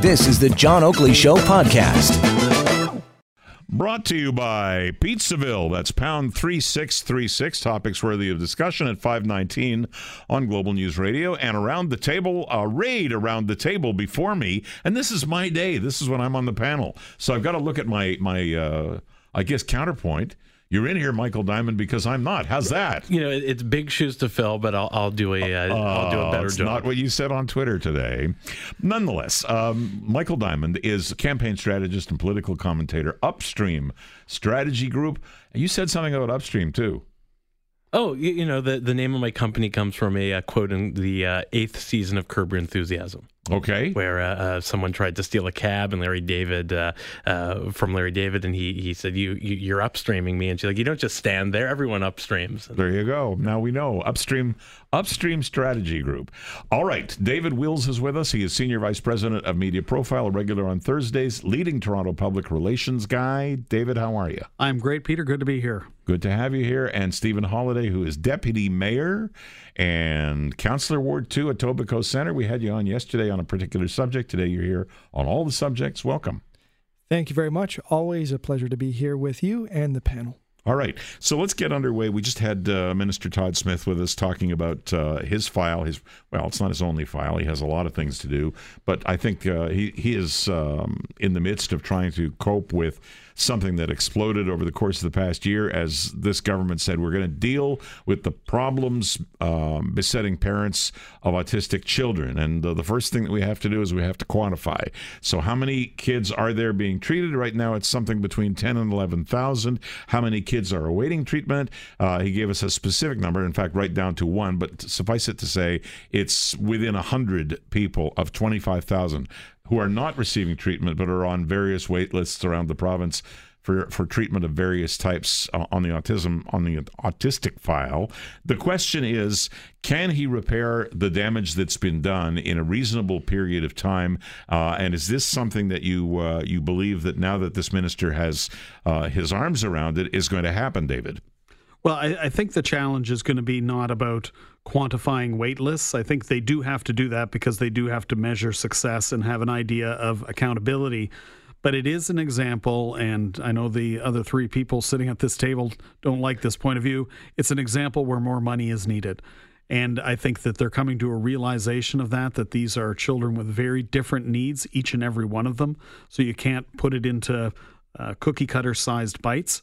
This is the John Oakley Show podcast. Brought to you by Pizzaville. That's pound 3636. Topics worthy of discussion at 519 on Global News Radio. And around the table, a raid around the table before me. And this is my day. This is when I'm on the panel. So I've got to look at my, my uh, I guess, counterpoint. You're in here, Michael Diamond, because I'm not. How's that? You know, it's big shoes to fill, but I'll, I'll do a uh, I'll do a Oh, better job. Not what you said on Twitter today. Nonetheless, um, Michael Diamond is campaign strategist and political commentator, Upstream Strategy Group. You said something about Upstream too. oh, you, you know, the the name of my company comes from a uh, quote in the uh, eighth season of Curb Your Enthusiasm, Okay. where uh, uh, someone tried to steal a cab, and Larry David uh, uh, from Larry David, and he he said, "You, you you're upstreaming me," and she's like, "You don't just stand there; everyone upstreams." There you go. Now we know Upstream Upstream Strategy Group. All right, David Wills is with us. He is senior vice president of Media Profile, a regular on Thursdays, leading Toronto public relations guy. David, how are you? I'm great, Peter. Good to be here. Good to have you here. And Stephen Holyday, who is deputy mayor and councillor Ward 2 Etobicoke Centre. We had you on yesterday on a particular subject. Today you're here on all the subjects. Welcome. Thank you very much. Always a pleasure to be here with you and the panel. All right, so let's get underway. We just had uh, Minister Todd Smith with us talking about uh, his file. His well, it's not his only file. He has a lot of things to do, but I think uh, he he is um, in the midst of trying to cope with something that exploded over the course of the past year. As this government said, we're going to deal with the problems um, besetting parents of autistic children, and uh, the first thing that we have to do is we have to quantify. So, how many kids are there being treated right now? It's something between ten and eleven thousand. How many kids are awaiting treatment? Uh, he gave us a specific number, in fact, right down to one. But suffice it to say, it's within hundred people of twenty-five thousand who are not receiving treatment but are on various wait lists around the province for, for treatment of various types uh, on the autism on the autistic file. The question is, can he repair the damage that's been done in a reasonable period of time? Uh, and is this something that you uh, you believe that now that this minister has uh, his arms around it is going to happen, David? Well, I, I think the challenge is going to be not about quantifying wait lists. I think they do have to do that because they do have to measure success and have an idea of accountability. But it is an example, and I know the other three people sitting at this table don't like this point of view. It's an example where more money is needed. And I think that they're coming to a realization of that, that these are children with very different needs, each and every one of them. So you can't put it into uh, cookie cutter sized bites.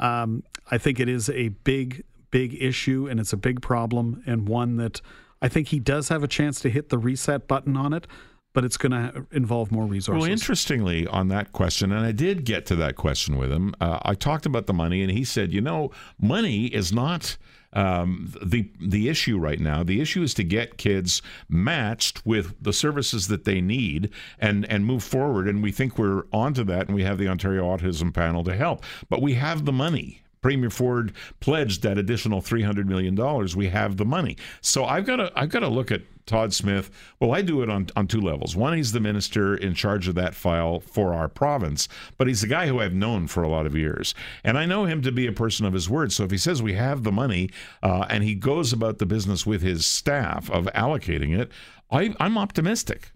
Um, I think it is a big, big issue and it's a big problem and one that I think he does have a chance to hit the reset button on it, but it's going to involve more resources. Well, interestingly, on that question, and I did get to that question with him, uh, I talked about the money, and he said, you know, money is not. Um, the the issue right now, the issue is to get kids matched with the services that they need and and move forward. And we think we're onto that, and we have the Ontario Autism Panel to help. But we have the money. Premier Ford pledged that additional three hundred million dollars. We have the money, so I've got to I've got to look at Todd Smith. Well, I do it on on two levels. One, he's the minister in charge of that file for our province, but he's the guy who I've known for a lot of years, and I know him to be a person of his word. So if he says we have the money, uh, and he goes about the business with his staff of allocating it, I, I'm optimistic.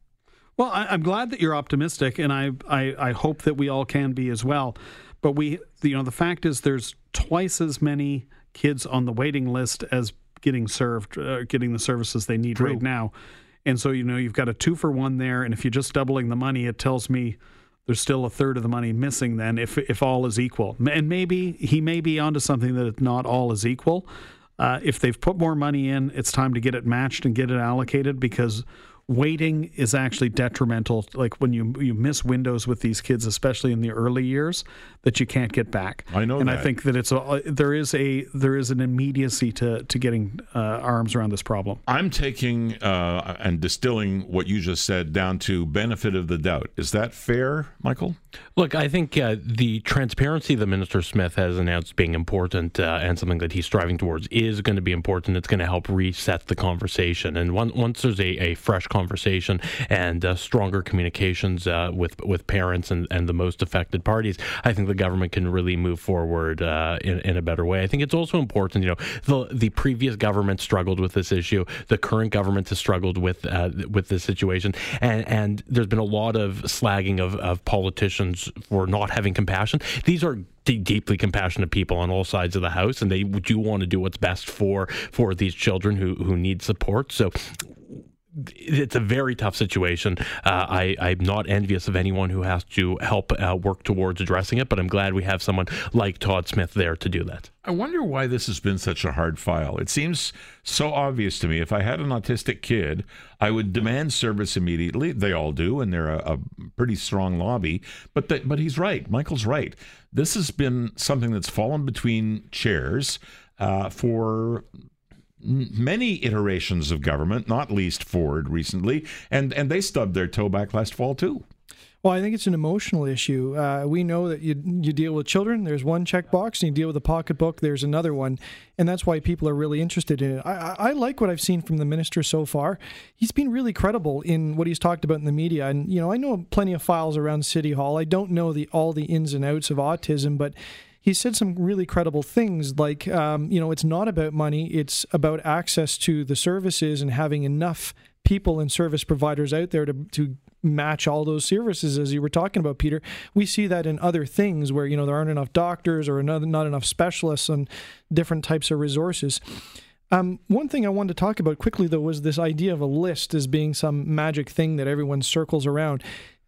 Well, I, I'm glad that you're optimistic, and I, I I hope that we all can be as well. But we, you know, the fact is, there's twice as many kids on the waiting list as getting served, uh, getting the services they need right now. And so, you know, you've got a two for one there, and if you're just doubling the money, it tells me there's still a third of the money missing. Then, if if all is equal, and maybe he may be onto something that it's not all is equal. Uh, if they've put more money in, it's time to get it matched and get it allocated because waiting is actually detrimental like when you you miss windows with these kids especially in the early years that you can't get back I know and that. i think that it's a, there is a there is an immediacy to to getting uh, arms around this problem I'm taking uh, and distilling what you just said down to benefit of the doubt. Is that fair, Michael? Look, I think uh, the transparency that Minister Smith has announced being important uh, and something that he's striving towards is going to be important. It's going to help reset the conversation. And one, once there's a, a fresh conversation and uh, stronger communications uh, with with parents and, and the most affected parties, I think the government can really move forward uh, in, in a better way. I think it's also important, you know, the the previous government struggled with this issue. The current government has struggled with uh, with this situation, and and there's been a lot of slagging of, of politicians for not having compassion. These are deeply compassionate people on all sides of the house, and they do want to do what's best for for these children who who need support. So it's a very tough situation. Uh, I, I'm not envious of anyone who has to help uh, work towards addressing it, but I'm glad we have someone like Todd Smith there to do that. I wonder why this has been such a hard file. It seems so obvious to me. If I had an autistic kid, I would demand service immediately. They all do, and they're a, a pretty strong lobby. But the, but he's right. Michael's right. This has been something that's fallen between chairs uh, for many iterations of government, not least Ford recently, and and they stubbed their toe back last fall too. Well, I think it's an emotional issue. Uh, we know that you you deal with children. There's one checkbox, and you deal with a pocketbook. There's another one, and that's why people are really interested in it. I, I, like what I've seen from the minister so far. He's been really credible in what he's talked about in the media, and you know I know plenty of files around City Hall. I don't know the all the ins and outs of autism, but he said some really credible things like, um, you know, it's not about money, it's about access to the services and having enough people and service providers out there to, to match all those services as you were talking about peter. We see that in other things where you know there aren't enough doctors or not, not enough specialists on different types of resources. Um, one thing I wanted to talk about quickly, though, was this idea of a list as being some magic thing that everyone circles around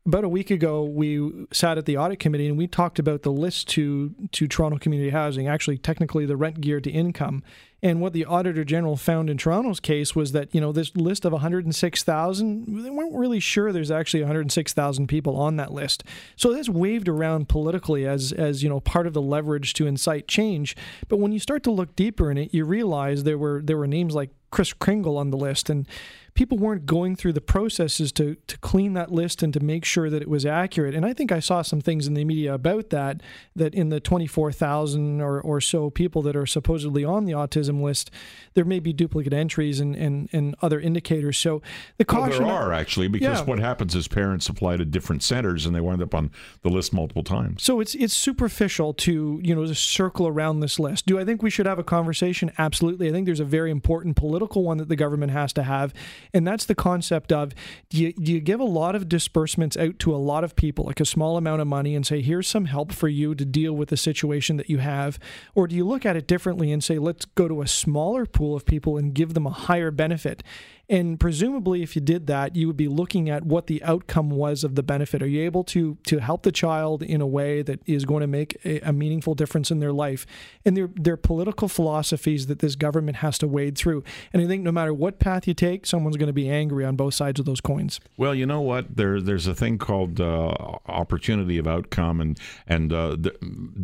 about a week ago, we sat at the audit committee and we talked about the list to to Toronto Community Housing, actually technically the rent geared to income. And what the auditor general found in Toronto's case was that you know this list of 106,000, they weren't really sure there's actually 106,000 people on that list. So that's waved around politically as as you know part of the leverage to incite change. But when you start to look deeper in it, you realize there were there were names like Kris Kringle on the list and people weren't going through the processes to to clean that list and to make sure that it was accurate. And I think I saw some things in the media about that. That in the twenty four thousand or or so people that are supposedly on the autism list, there may be duplicate entries and and, and other indicators. So the caution well, there are actually because Yeah. what happens is parents apply to different centers and they wind up on the list multiple times. So it's it's superficial to you know to circle around this list. Do I think we should have a conversation? Absolutely. I think there's a very important political one that the government has to have, and that's the concept of do you, you give a lot of disbursements out to a lot of people, like a small amount of money, and say here's some help for you to deal with the situation that you have, or do you look at it differently and say let's go to a smaller pool of people and give them a higher benefit? And presumably, if you did that, you would be looking at what the outcome was of the benefit. Are you able to to help the child in a way that is going to make a, a meaningful difference in their life? And their their political philosophies that this government has to wade through. And I think no matter what path you take, someone's going to be angry on both sides of those coins. Well, you know what? There, there's a thing called uh, opportunity of outcome, and and uh, the,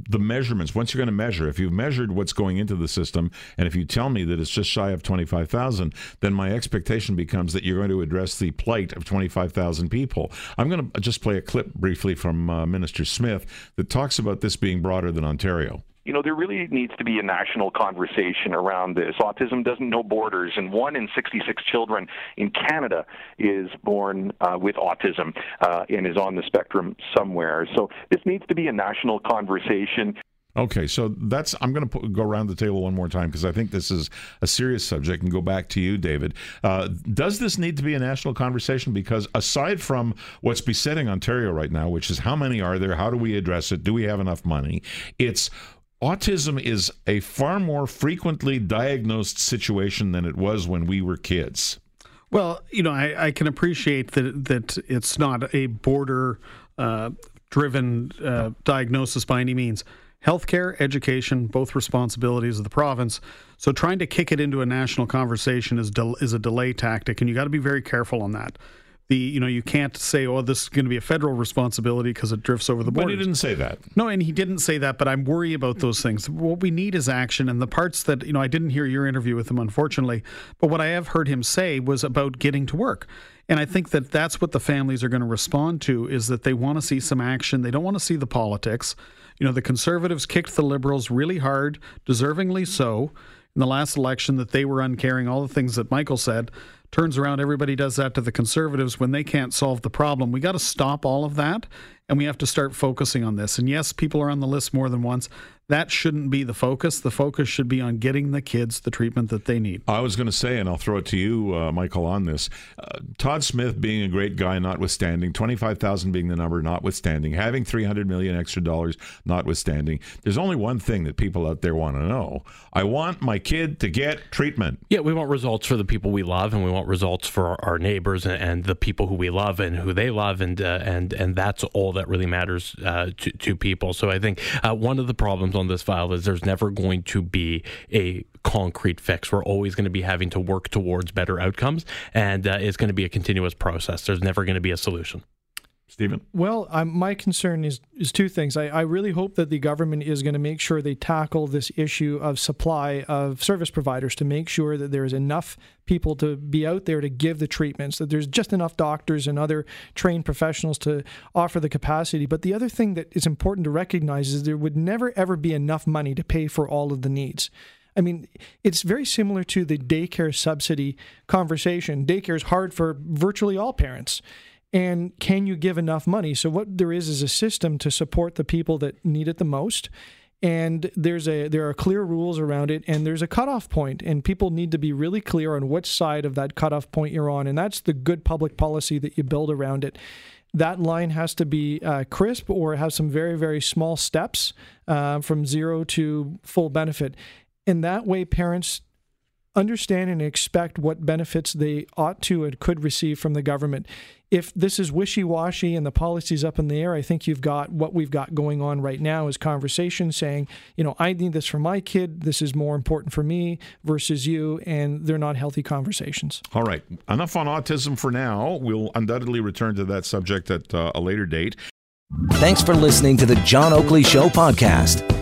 the measurements. Once you're going to measure, if you've measured what's going into the system, and if you tell me that it's just shy of twenty five thousand, then my expectation becomes that you're going to address the plight of twenty five thousand people. I'm going to just play a clip briefly from uh, Minister Smith that talks about this being broader than Ontario. you know, there really needs to be a national conversation around this. Autism doesn't know borders, and one in 66 children in Canada is born uh, with autism uh, and is on the spectrum somewhere. So this needs to be a national conversation. Okay, so that's I'm going to go around the table one more time because I think this is a serious subject, and go back to you, David. Uh, does this need to be a national conversation? Because aside from what's besetting Ontario right now, which is how many are there, how do we address it, do we have enough money? It's autism is a far more frequently diagnosed situation than it was when we were kids. Well, you know, I, I can appreciate that that it's not a border uh, driven uh, diagnosis by any means. Healthcare, education, both responsibilities of the province. So trying to kick it into a national conversation is del- is a delay tactic, and you got to be very careful on that. The you know you can't say oh this is going to be a federal responsibility because it drifts over the But border. he didn't say that. No, and he didn't say that, but I'm worried about those things. What we need is action, and the parts that you know I didn't hear your interview with him, unfortunately, but what I have heard him say was about getting to work, and I think that that's what the families are going to respond to is that they want to see some action. They don't want to see the politics. You know, the Conservatives kicked the Liberals really hard, deservingly so, in the last election. That they were uncaring, all the things that Michael said. turns around, everybody does that to the conservatives when they can't solve the problem. We got to stop all of that and we have to start focusing on this. And yes, people are on the list more than once that shouldn't be the focus. The focus should be on getting the kids the treatment that they need. I was going to say, and I'll throw it to you, uh, Michael, on this. Uh, Todd Smith being a great guy, notwithstanding, 25,000 being the number, notwithstanding, having 300 million extra dollars, notwithstanding, there's only one thing that people out there want to know. I want my kid to get treatment. Yeah, we want results for the people we love, and we want results for our, our neighbors and, and, the people who we love and who they love, and uh, and and that's all that really matters uh, to, to people. So I think uh, one of the problems on this file is there's never going to be a concrete fix. We're always going to be having to work towards better outcomes, and uh, it's going to be a continuous process. There's never going to be a solution. Stephen? Well, um, my concern is is two things. I, I really hope that the government is going to make sure they tackle this issue of supply of service providers to make sure that there is enough people to be out there to give the treatments, that there's just enough doctors and other trained professionals to offer the capacity. But the other thing that is important to recognize is there would never ever be enough money to pay for all of the needs. I mean, it's very similar to the daycare subsidy conversation. Daycare is hard for virtually all parents and can you give enough money? So what there is is a system to support the people that need it the most. And there's a there are clear rules around it and there's a cutoff point and people need to be really clear on which side of that cutoff point you're on and that's the good public policy that you build around it. That line has to be uh, crisp or have some very very small steps uh, from zero to full benefit. In that way parents understand and expect what benefits they ought to and could receive from the government. If this is wishy washy and the policy's up in the air, I think you've got what we've got going on right now is conversation saying, you know, I need this for my kid. This is more important for me versus you. And they're not healthy conversations. All right. Enough on autism for now. We'll undoubtedly return to that subject at uh, a later date. Thanks for listening to the John Oakley Show podcast.